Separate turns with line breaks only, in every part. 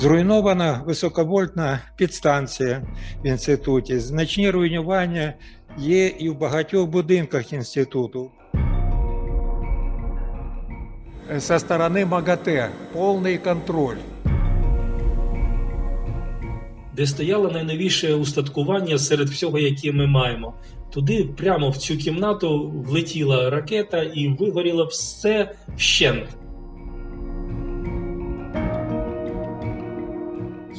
Зруйнована високовольтна підстанція в інституті. Значні руйнування є і в багатьох будинках інституту.
Со стороны МАГАТЭ полный контроль.
де стояло найновіше устаткування серед всього, яке ми маємо. Туди, прямо в цю кімнату, влетіла ракета і вигоріло все вщент.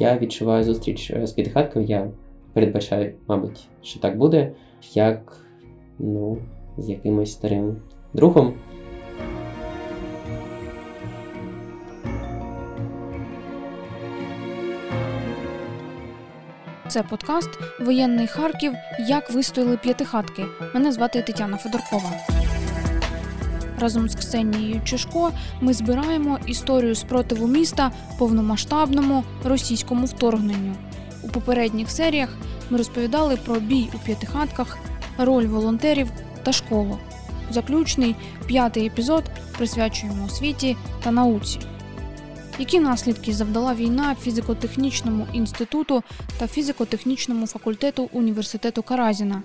Я відчуваю зустріч е, з п'ятихаткою, я передбачаю, мабуть, що так буде, як ну, з якимось старим другом.
Це подкаст Воєнний Харків. Як вистояли п'ятихатки. Мене звати Тетяна Федоркова. Разом з Ксенією Чешко ми збираємо історію спротиву міста повномасштабному російському вторгненню. У попередніх серіях ми розповідали про бій у п'ятихатках, роль волонтерів та школу. Заключний п'ятий епізод присвячуємо освіті та науці. Які наслідки завдала війна фізико-технічному інституту та фізико-технічному факультету університету Каразіна?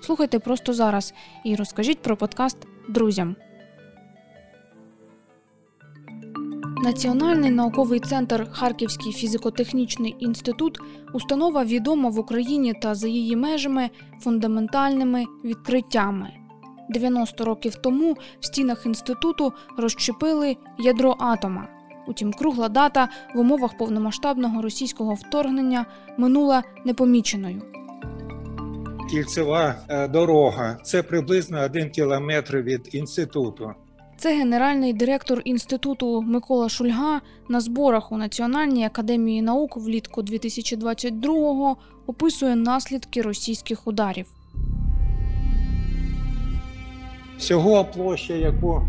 Слухайте просто зараз і розкажіть про подкаст друзям. Національний науковий центр Харківський фізико-технічний інститут установа відома в Україні та за її межами фундаментальними відкриттями. 90 років тому в стінах інституту розщепили ядро атома. Утім, кругла дата в умовах повномасштабного російського вторгнення минула непоміченою.
Кільцева е, дорога це приблизно один кілометр від інституту.
Це генеральний директор інституту Микола Шульга на зборах у Національній академії наук влітку 2022-го описує наслідки російських ударів.
Всього площа, яку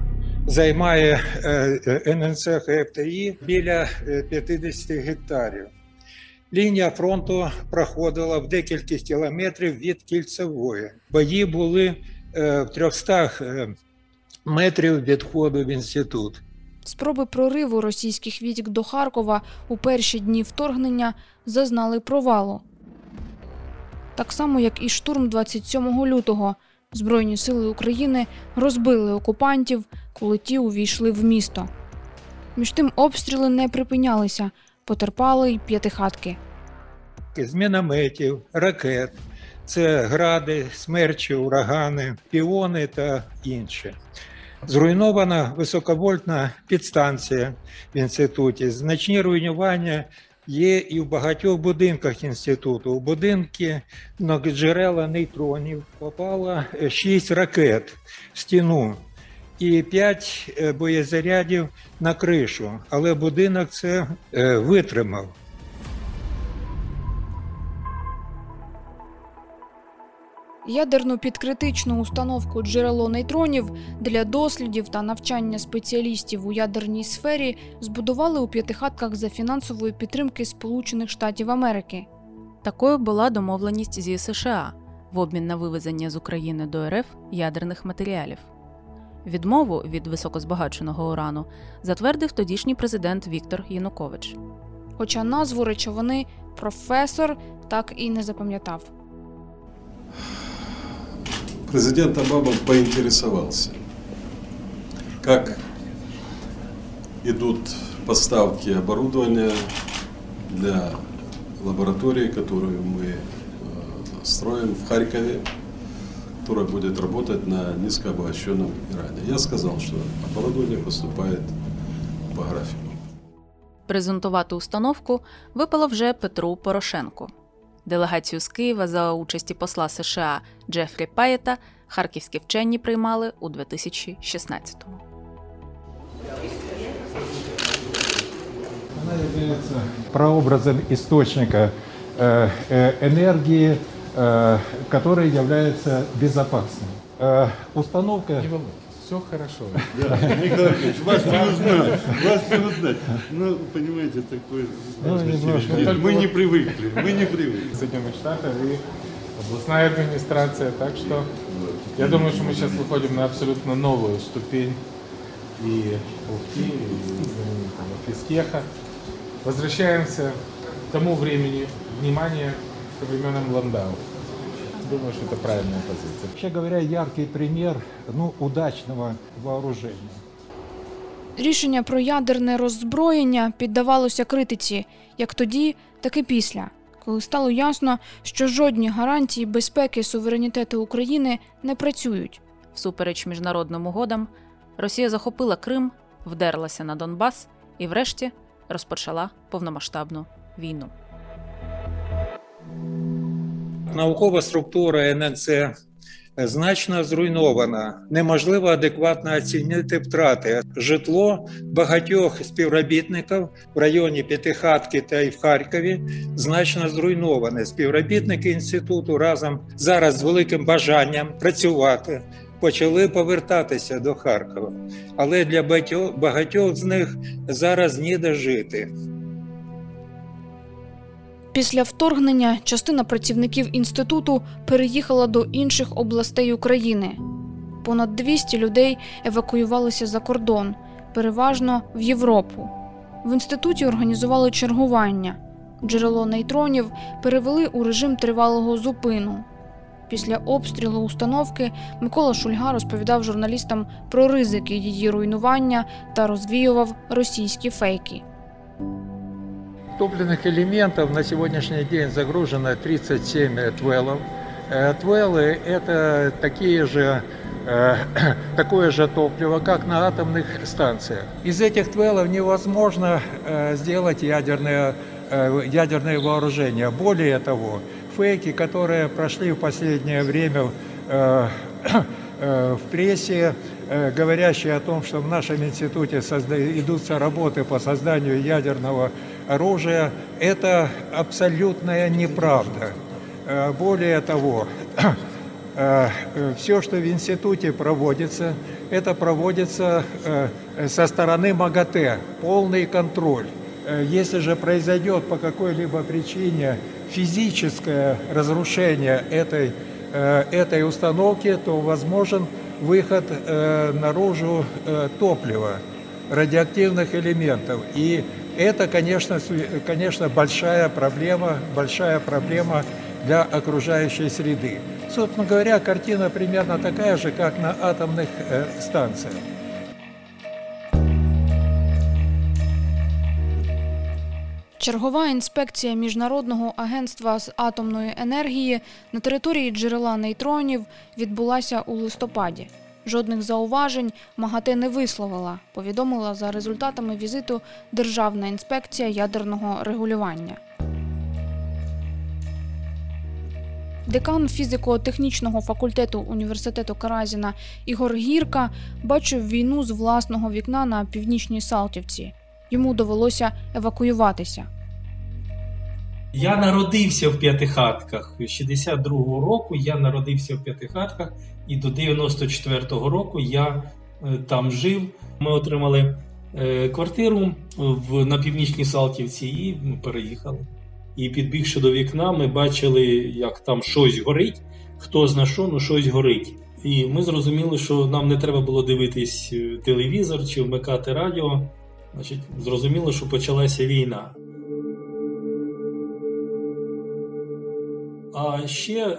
займає е, е, ННЦ ХФТІ біля е, 50 гектарів. Лінія фронту проходила в декілька кілометрів від кільцевої. Бої були е, в 300 е, метрів від входу в інститут.
Спроби прориву російських військ до Харкова у перші дні вторгнення зазнали провалу. Так само, як і штурм 27 лютого, Збройні сили України розбили окупантів, коли ті увійшли в місто. Між тим обстріли не припинялися, потерпали й п'ятихатки.
з мінометів, ракет. Це гради, смерчі, урагани, піони та інше. Зруйнована високовольтна підстанція в інституті. Значні руйнування є і в багатьох будинках інституту. У будинки многоджерела нейтронів попало 6 ракет в стіну і 5 боєзарядів на кришу. Але будинок це е, витримав.
Ядерну підкритичну установку джерело нейтронів для дослідів та навчання спеціалістів у ядерній сфері збудували у п'ятихатках за фінансової підтримки Сполучених Штатів Америки.
Такою була домовленість зі США в обмін на вивезення з України до РФ ядерних матеріалів. Відмову від високозбагаченого урану затвердив тодішній президент Віктор Янукович.
Хоча назву речовини професор так і не запам'ятав.
Президент Обама поинтересовался, как идут поставки оборудования для лаборатории, которую мы э, строим в Харькове, которая будет работать на низкообогащенном уране. Я сказал, что оборудование поступает по графику.
Презентувати установку випало вже Петру Порошенку. Делегацію з Києва за участі посла США Джефрі Паєта харківські вчені приймали у 2016-му.
Она является прообразом источника э, э, энергии, э, который является безопасным. Э, установка
Все хорошо.
Да, Николай Аркадьевич, вас не узнать, вас не узнать. Ну, понимаете, такое...
Ну, немножко.
Мы не привыкли, мы не привыкли.
Соединенных Штатов и областная администрация. Так что я думаю, что мы сейчас выходим на абсолютно новую ступень и Ухти, и физтеха. возвращаемся к тому времени, внимание к временам Ландау. Думаю, что это правильная позиция.
Вообще говоря, яркий пример ну, удачного вооружения.
Рішення про ядерне роззброєння піддавалося критиці як тоді, так і після, коли стало ясно, що жодні гарантії безпеки суверенітету України не працюють.
Всупереч міжнародним угодам, Росія захопила Крим, вдерлася на Донбас і, врешті, розпочала повномасштабну війну.
Наукова структура ННЦ значно зруйнована. Неможливо адекватно оцінити втрати. Житло багатьох співробітників в районі П'ятихатки та і в Харкові значно зруйноване. Співробітники інституту разом зараз з великим бажанням працювати. Почали повертатися до Харкова, але для багатьох, з них зараз ніде жити.
Після вторгнення частина працівників інституту переїхала до інших областей України. Понад 200 людей евакуювалися за кордон, переважно в Європу. В інституті організували чергування. Джерело нейтронів перевели у режим тривалого зупину. Після обстрілу установки Микола Шульга розповідав журналістам про ризики її руйнування та розвіював російські фейки.
Топливных элементов на сегодняшний день загружено 37 твелов. Э, Твелы – это такие же, э, такое же топливо, как на атомных станциях. Из этих твелов невозможно э, сделать ядерное, э, ядерное вооружение. Более того, фейки, которые прошли в последнее время э, э, в прессе, э, говорящие о том, что в нашем институте созда- идутся работы по созданию ядерного оружия, это абсолютная неправда. Э, Более того, все, что в институте проводится, это проводится э, со стороны МАГАТЭ, полный контроль. Э, Если же произойдет по какой-либо причине физическое разрушение этой, э, этой установки, то возможен выход э, наружу э, топлива, радиоактивных элементов. И это, конечно, су- конечно, большая проблема, большая проблема для окружающей среды. Собственно говоря, картина примерно такая же, как на атомных э, станциях.
Чергова інспекція Міжнародного агентства з атомної енергії на території джерела нейтронів відбулася у листопаді. Жодних зауважень МАГАТЕ не висловила, повідомила за результатами візиту Державна інспекція ядерного регулювання. Декан фізико-технічного факультету університету Каразіна Ігор Гірка бачив війну з власного вікна на північній Салтівці. Йому довелося евакуюватися.
Я народився в п'ятихатках. 62-го року я народився в п'ятихатках, і до 94-го року я е, там жив. Ми отримали е, квартиру в, на північній Салтівці і ми переїхали. І підбігши до вікна, ми бачили, як там щось горить. Хто зна що, ну щось горить. І ми зрозуміли, що нам не треба було дивитись е, телевізор чи вмикати радіо. Значить, зрозуміло, що почалася війна. А ще е,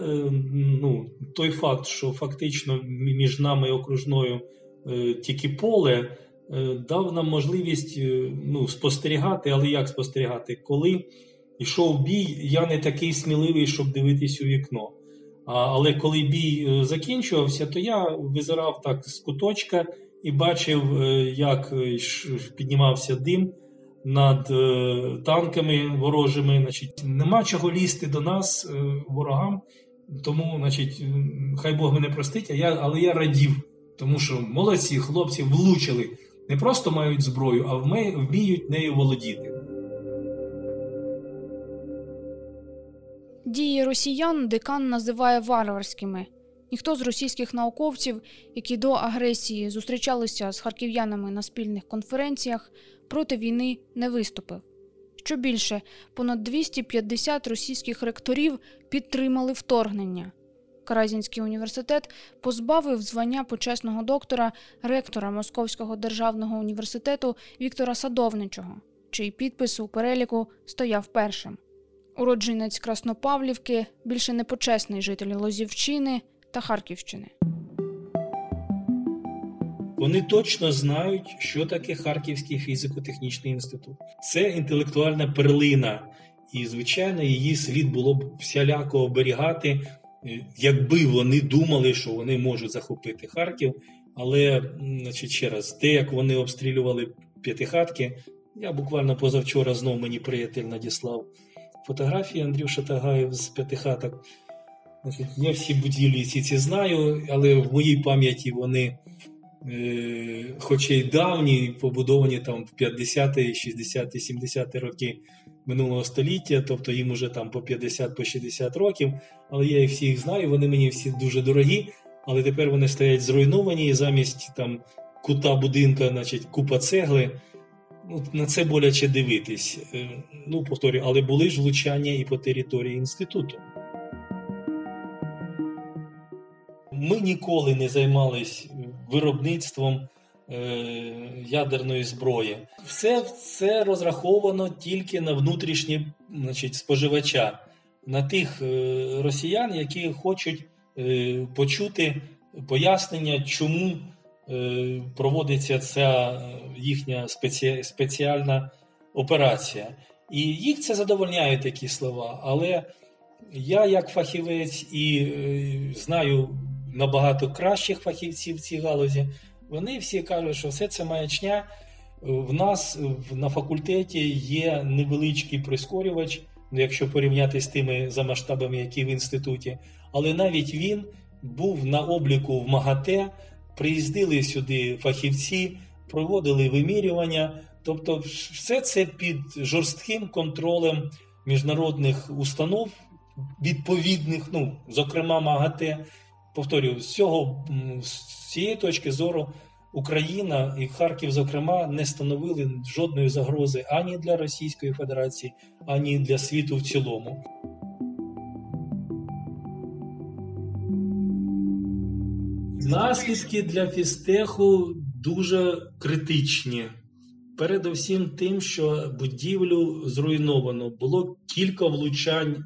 ну, той факт, що фактично між нами і окружною е, тільки поле, е, дав нам можливість ну, спостерігати, але як спостерігати? Коли йшов бій, я не такий сміливий, щоб дивитись у вікно. Але коли бій закінчувався, то я визирав так з куточка і бачив, як піднімався дим над е, танками ворожими. Значить, нема чого лізти до нас, е, ворогам. Тому, значить, хай Бог мене простить, а я, але я радів, тому що молодці хлопці влучили. Не просто мають зброю, а вміють нею володіти.
Дії росіян декан називає варварськими. Ніхто з російських науковців, які до агресії зустрічалися з харків'янами на спільних конференціях, проти війни не виступив. Що більше, понад 250 російських ректорів підтримали вторгнення. Каразінський університет позбавив звання почесного доктора ректора Московського державного університету Віктора Садовничого чий підпис у переліку стояв першим. Уродженець Краснопавлівки, більше непочесний житель Лозівщини та Харківщини.
Вони точно знають, що таке Харківський фізико-технічний інститут. Це інтелектуальна перлина, і, звичайно, її слід було б всіляко оберігати, е, якби вони думали, що вони можуть захопити Харків. Але, значить, ще раз, те, як вони обстрілювали п'ятихатки, я буквально позавчора знов мені приятель надіслав фотографії Андрюша Тагаєв з п'ятихаток. Я всі будівлі ці ці знаю, але в моїй пам'яті вони, е, хоча й давні, побудовані там в 50-ті, 60-ті, 70-ті роки минулого століття, тобто їм уже там по 50 по 60 років. Але я їх всіх знаю, вони мені всі дуже дорогі, але тепер вони стоять зруйновані і замість там кута будинка, значить, купа цегли. Ну, на це боляче дивитись. Е, Ну, повторюю, але були ж влучання і по території інституту. Ми ніколи не займались виробництвом е, ядерної зброї. Все це розраховано тільки на внутрішнє значить, споживача, на тих е, росіян, які хочуть е, почути пояснення, чому проводиться ця їхня спеці... спеціальна операція. І їх це задовольняє такі слова. Але я, як фахівець, і знаю набагато кращих фахівців в цій галузі, вони всі кажуть, що все це маячня. В нас на факультеті є невеличкий прискорювач, якщо порівняти з тими за масштабами, які в інституті. Але навіть він був на обліку в МАГАТЕ, приїздили сюди фахівці, проводили вимірювання. Тобто, все це під жорстким контролем міжнародних установ, відповідних, ну, зокрема МАГАТЕ. Повторюю, з цього з цієї точки зору Україна і Харків, зокрема, не становили жодної загрози ані для Російської Федерації, ані для світу в цілому. Наслідки для фістеху дуже критичні. Передусім тим, що будівлю зруйновано. Було кілька влучань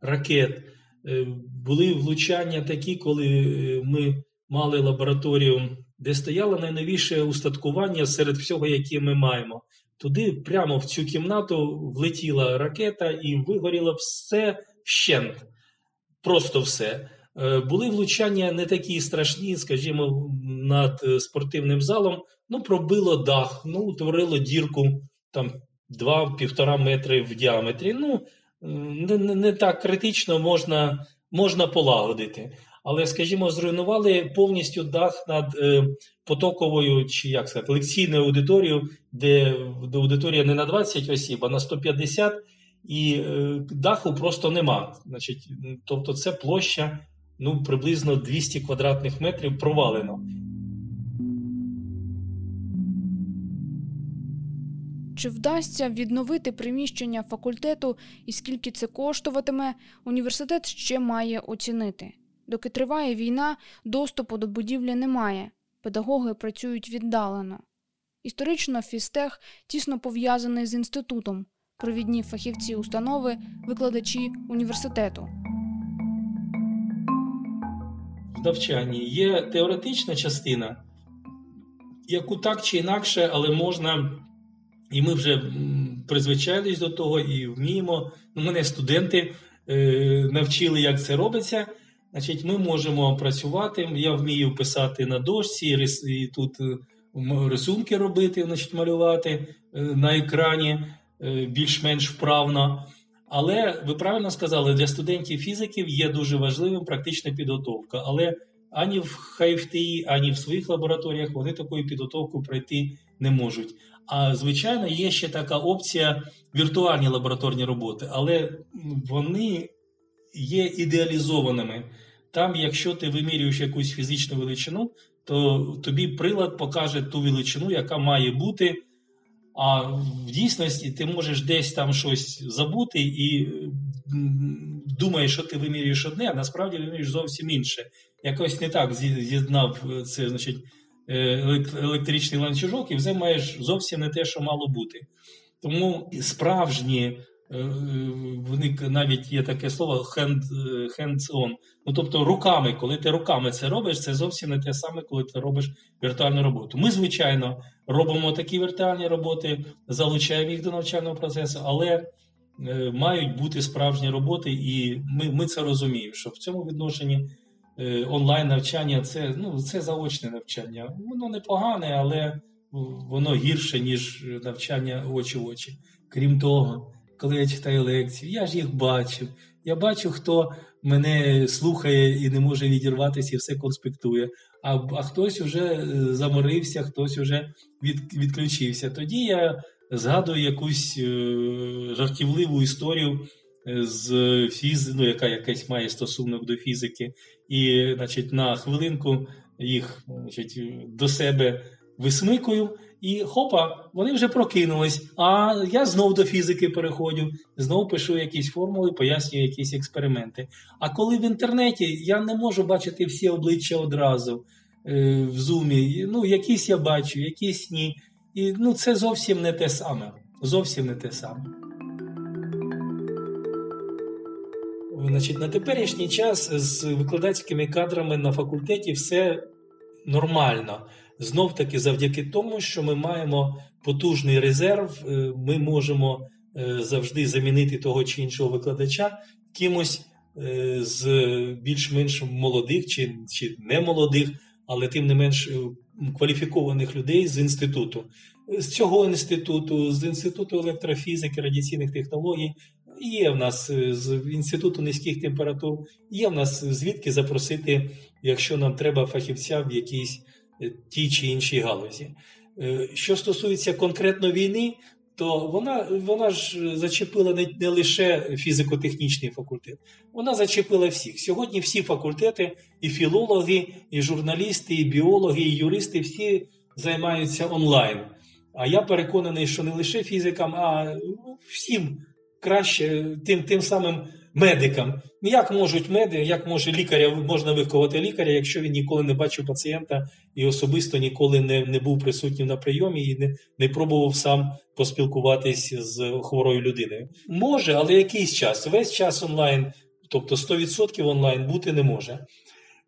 ракет. Е, Були влучання такі, коли е, ми мали лабораторію, де стояло найновіше устаткування серед всього, яке ми маємо. Туди, прямо в цю кімнату, влетіла ракета і вигоріло все вщент. Просто все. Е, Були влучання не такі страшні, скажімо, над спортивним залом. Ну, пробило дах, ну, утворило дірку там 2-1,5 метри в діаметрі. Ну, не, не, не так критично можна, можна полагодити. Але, скажімо, зруйнували повністю дах над е, потоковою чи як сказати, лекційною аудиторією, де де аудиторія не на 20 осіб, а на 150, і е, даху просто нема. Значить, тобто, це площа ну, приблизно 200 квадратних метрів провалено.
Чи вдасться відновити приміщення факультету і скільки це коштуватиме, університет ще має оцінити. Доки триває війна, доступу до будівлі немає. Педагоги працюють віддалено. Історично фістех тісно пов'язаний з інститутом, провідні фахівці установи, викладачі університету.
в навчанні є теоретична частина, яку так чи інакше, але можна, і ми вже призвичайлись до того і вміємо. Ну, мене студенти е, навчили, як це робиться. Значить, ми можемо працювати. Я вмію писати на дошці, рис- і тут е, рисунки робити, значить, малювати е, на екрані е, більш-менш вправно. Але ви правильно сказали, для студентів фізиків є дуже важливим практична підготовка. Але ані в ХФТІ, ані в своїх лабораторіях вони такою підготовку пройти не можуть. А звичайно, є ще така опція віртуальні лабораторні роботи, але вони є ідеалізованими. Там, якщо ти вимірюєш якусь фізичну величину, то тобі прилад покаже ту величину, яка має бути. А в дійсності ти можеш десь там щось забути і думаєш, що ти вимірюєш одне, а насправді вимірюєш зовсім інше. Якось не так з'єднав е, це, значить, електричний ланцюжок, і вже маєш зовсім не те, що мало бути. Тому справжні, е, вони навіть є таке слово hand, hands-on. Ну тобто руками, коли ти руками це робиш, це зовсім не те саме, коли ти робиш віртуальну роботу. Ми, звичайно, робимо такі віртуальні роботи, залучаємо їх до навчального процесу, але е, мають бути справжні роботи, і ми, ми це розуміємо, що в цьому відношенні. Е, онлайн навчання це ну, це заочне навчання. Воно непогане, але воно гірше, ніж навчання очі в очі. Крім того, коли я читаю лекції, я ж їх бачу. Я бачу, хто мене слухає і не може відірватися, і все конспектує. А а хтось вже е, заморився, хтось вже від, відключився. Тоді я згадую якусь е, жартівливу історію з фіз... ну, яка якась має стосунок до фізики, і значить, на хвилинку їх значить, до себе висмикую, і хопа, вони вже прокинулись. А я знов до фізики переходжу, знов пишу якісь формули, пояснюю якісь експерименти. А коли в інтернеті я не можу бачити всі обличчя одразу е, в зумі, ну якісь я бачу, якісь ні. І ну, це зовсім не те саме. Зовсім не те саме. Значить, На теперішній час з викладацькими кадрами на факультеті все нормально. Знов таки, завдяки тому, що ми маємо потужний резерв, е, ми можемо е, завжди замінити того чи іншого викладача кимось е, з більш-менш молодих чи, чи не молодих, але тим не менш кваліфікованих людей з інституту. З цього інституту, з інституту електрофізики, радіаційних технологій, Є в нас е, з інституту низьких температур, є в нас звідки запросити, якщо нам треба фахівця в якійсь е, тій чи іншій галузі. Е, що стосується конкретно війни, то вона вона ж зачепила не, не лише фізико-технічний факультет, вона зачепила всіх. Сьогодні всі факультети, і філологи, і журналісти, і біологи, і юристи всі займаються онлайн. А я переконаний, що не лише фізикам, а ну, всім краще тим тим самим медикам. Як можуть меди, як може лікаря можна виховати лікаря, якщо він ніколи не бачив пацієнта і особисто ніколи не не був присутнім на прийомі і не не пробував сам поспілкуватись з хворою людиною? Може, але якийсь час. Весь час онлайн, тобто 100% онлайн бути не може.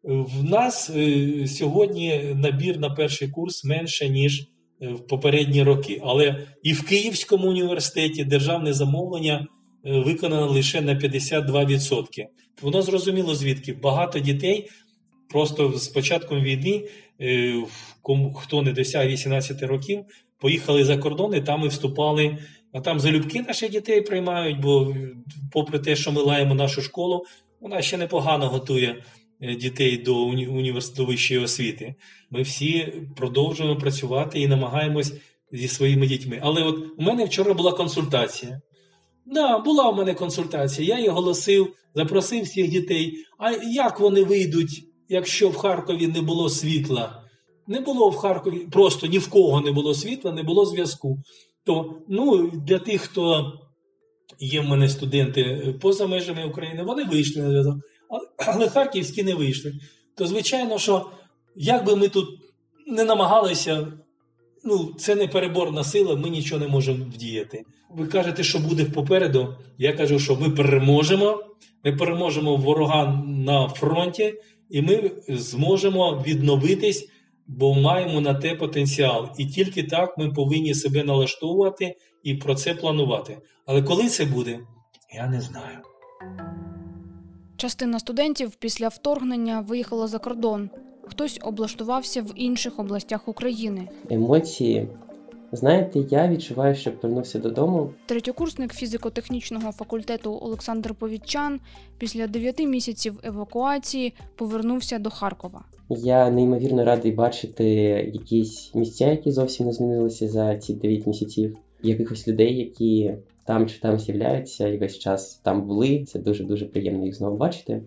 В нас е, сьогодні набір на перший курс менше, ніж в попередні роки. Але і в Київському університеті державне замовлення е, виконано лише на 52%. Воно зрозуміло звідки багато дітей просто з початком війни, е, хто не досяг 18 років, поїхали за кордон і там і вступали. А там залюбки наших дітей приймають, бо, попри те, що ми лаємо нашу школу, вона ще непогано готує Е, дітей до університету вищої освіти. Ми всі продовжуємо працювати і намагаємось зі своїми дітьми. Але от у мене вчора була консультація. Да, була у мене консультація. Я її оголосив, запросив всіх дітей. А як вони вийдуть, якщо в Харкові не було світла? Не було в Харкові, просто ні в кого не було світла, не було зв'язку. То ну, для тих, хто є в мене студенти поза межами України, вони вийшли на зв'язок але харківські не вийшли. То, звичайно, що як би ми тут не намагалися, ну, це не переборна сила, ми нічого не можемо вдіяти. Ви кажете, що буде попереду. Я кажу, що ми переможемо. Ми переможемо ворога на фронті, і ми зможемо відновитись, бо маємо на те потенціал. І тільки так ми повинні себе налаштовувати і про це планувати. Але коли це буде, я не знаю.
Частина студентів після вторгнення виїхала за кордон. Хтось облаштувався в інших областях України.
Емоції. Знаєте, я відчуваю, що повернувся додому.
Третьокурсник фізико-технічного факультету Олександр Повітчан після дев'яти місяців евакуації повернувся до Харкова.
Я неймовірно радий бачити якісь місця, які зовсім не змінилися за ці дев'ять місяців. Якихось людей, які там чи там з'являються і весь час там були. Це дуже-дуже приємно їх знову бачити.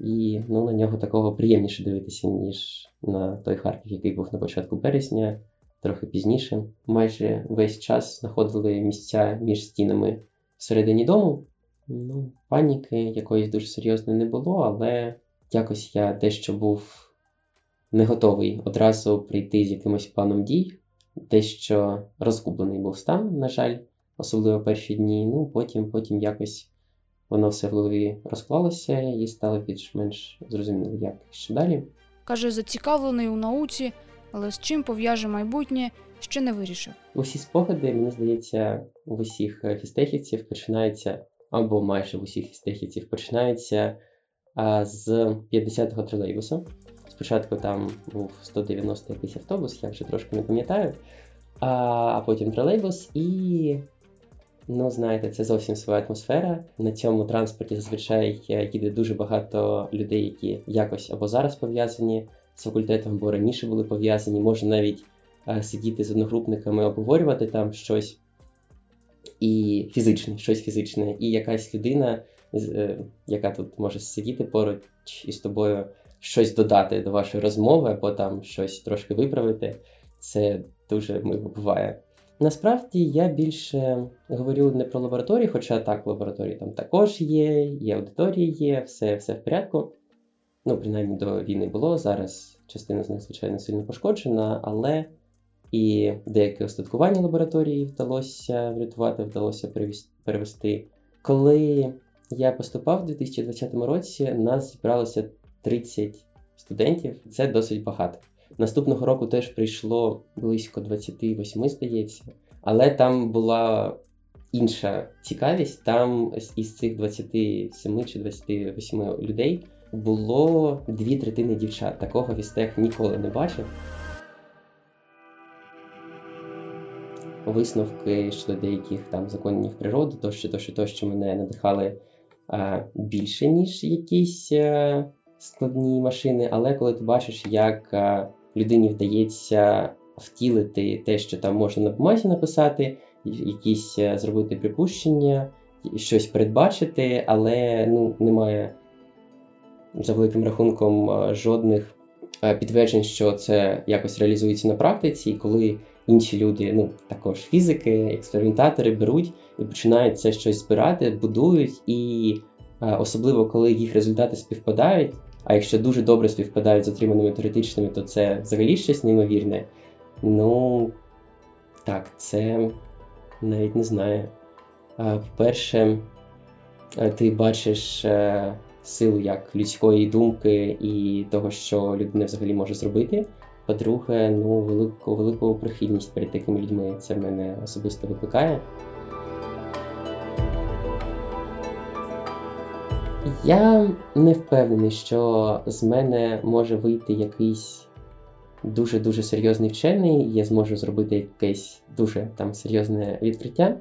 І ну, на нього такого приємніше дивитися, ніж на той Харків, який був на початку березня, трохи пізніше. Майже весь час знаходили місця між стінами всередині дому. Ну, Паніки якоїсь дуже серйозної не було, але якось я дещо був не готовий одразу прийти з якимось планом дій, дещо розгублений був стан, на жаль. Особливо перші дні. Ну, потім, потім якось воно все в голові розклалося і стало більш-менш зрозуміло, як що далі.
Каже, зацікавлений у науці, але з чим пов'яже майбутнє, ще не вирішив.
Усі спогади, мені здається, в усіх е, фістехівців починаються, або майже в усіх фістехівців починаються а, з 50-го тролейбуса. Спочатку там був 190 якийсь автобус, я вже трошки не пам'ятаю, а, а потім тролейбус, і, ну, знаєте, це зовсім своя атмосфера. На цьому транспорті зазвичай е, їде дуже багато людей, які якось або зараз пов'язані з факультетом, або раніше були пов'язані, може навіть а, сидіти з одногрупниками, обговорювати там щось і фізичне, щось фізичне, і якась людина, е, яка тут може сидіти поруч із тобою, щось додати до вашої розмови, або там щось трошки виправити. Це дуже мило буває. Насправді я більше говорю не про лабораторії, хоча так, лабораторії там також є, і аудиторії є, все, все в порядку. Ну, принаймні до війни було. Зараз частина з них, звичайно, сильно пошкоджена, але і деяке остаткування лабораторії вдалося врятувати, вдалося перевести. Коли я поступав у 2020 році, нас зібралося 30 студентів. Це досить багато. Наступного року теж прийшло близько 28, здається, але там була інша цікавість. Там із цих 27 чи 28 людей було дві третини дівчат. Такого вістех ніколи не бачив. Висновки щодо деяких там законів природи, тощо, тощо, тощо мене надихали а, більше, ніж якісь а, складні машини. Але коли ти бачиш, як а, людині вдається втілити те, що там можна на бумазі написати, якісь зробити припущення, щось передбачити, але ну, немає за великим рахунком жодних підтверджень, що це якось реалізується на практиці, і коли інші люди, ну також фізики, експериментатори беруть і починають це щось збирати, будують, і е, особливо коли їх результати співпадають. А якщо дуже добре співпадають з отриманими теоретичними, то це взагалі щось неймовірне. Ну так, це навіть не знаю. По-перше, е, ти бачиш е, силу як людської думки і того, що людина взагалі може зробити. По-друге, ну, велику, велику прихильність перед такими людьми це мене особисто викликає. Я не впевнений, що з мене може вийти якийсь дуже-дуже серйозний вчений, я зможу зробити якесь дуже там серйозне відкриття.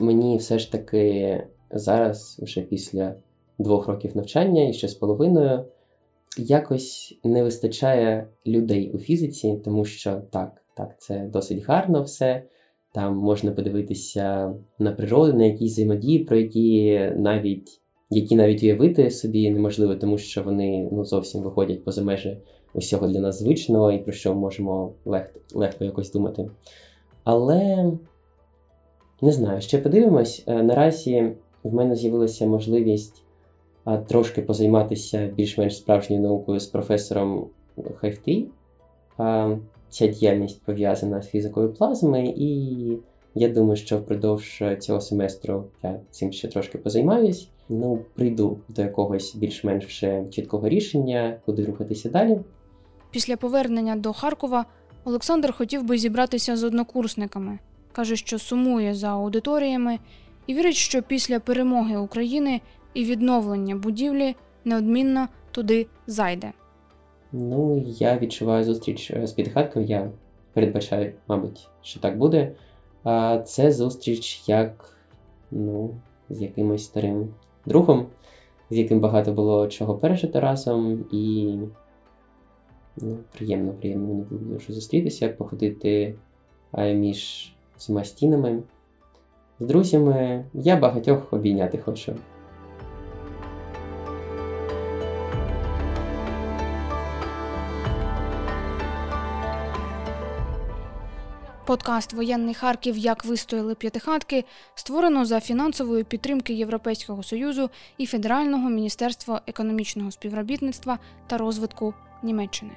Мені все ж таки зараз, вже після двох років навчання і ще з половиною, якось не вистачає людей у фізиці, тому що так, так, це досить гарно все. Там можна подивитися на природу, на якісь взаємодії, про які навіть які навіть уявити собі неможливо, тому що вони ну, зовсім виходять поза межі усього для нас звичного і про що можемо легко, легко якось думати. Але не знаю, ще подивимось. Е, Наразі в мене з'явилася можливість трошки позайматися більш-менш справжньою наукою з професором Хайфти. Ця діяльність пов'язана з фізикою плазми, і я думаю, що впродовж цього семестру я цим ще трошки позаймаюсь. Ну, прийду до якогось більш-менш вже чіткого рішення, куди рухатися далі.
Після повернення до Харкова Олександр хотів би зібратися з однокурсниками. Каже, що сумує за аудиторіями і вірить, що після перемоги України і відновлення будівлі неодмінно туди зайде.
Ну, я відчуваю зустріч е, з підхатком, я передбачаю, мабуть, що так буде. А це зустріч як ну, з якимось старим другом, з яким багато було чого пережити разом, і ну, приємно, приємно мені було дуже зустрітися, походити між цими стінами. З друзями я багатьох обійняти хочу.
Подкаст Воєнний Харків Як вистояли п'ятихатки створено за фінансової підтримки Європейського Союзу і Федерального міністерства економічного співробітництва та розвитку Німеччини.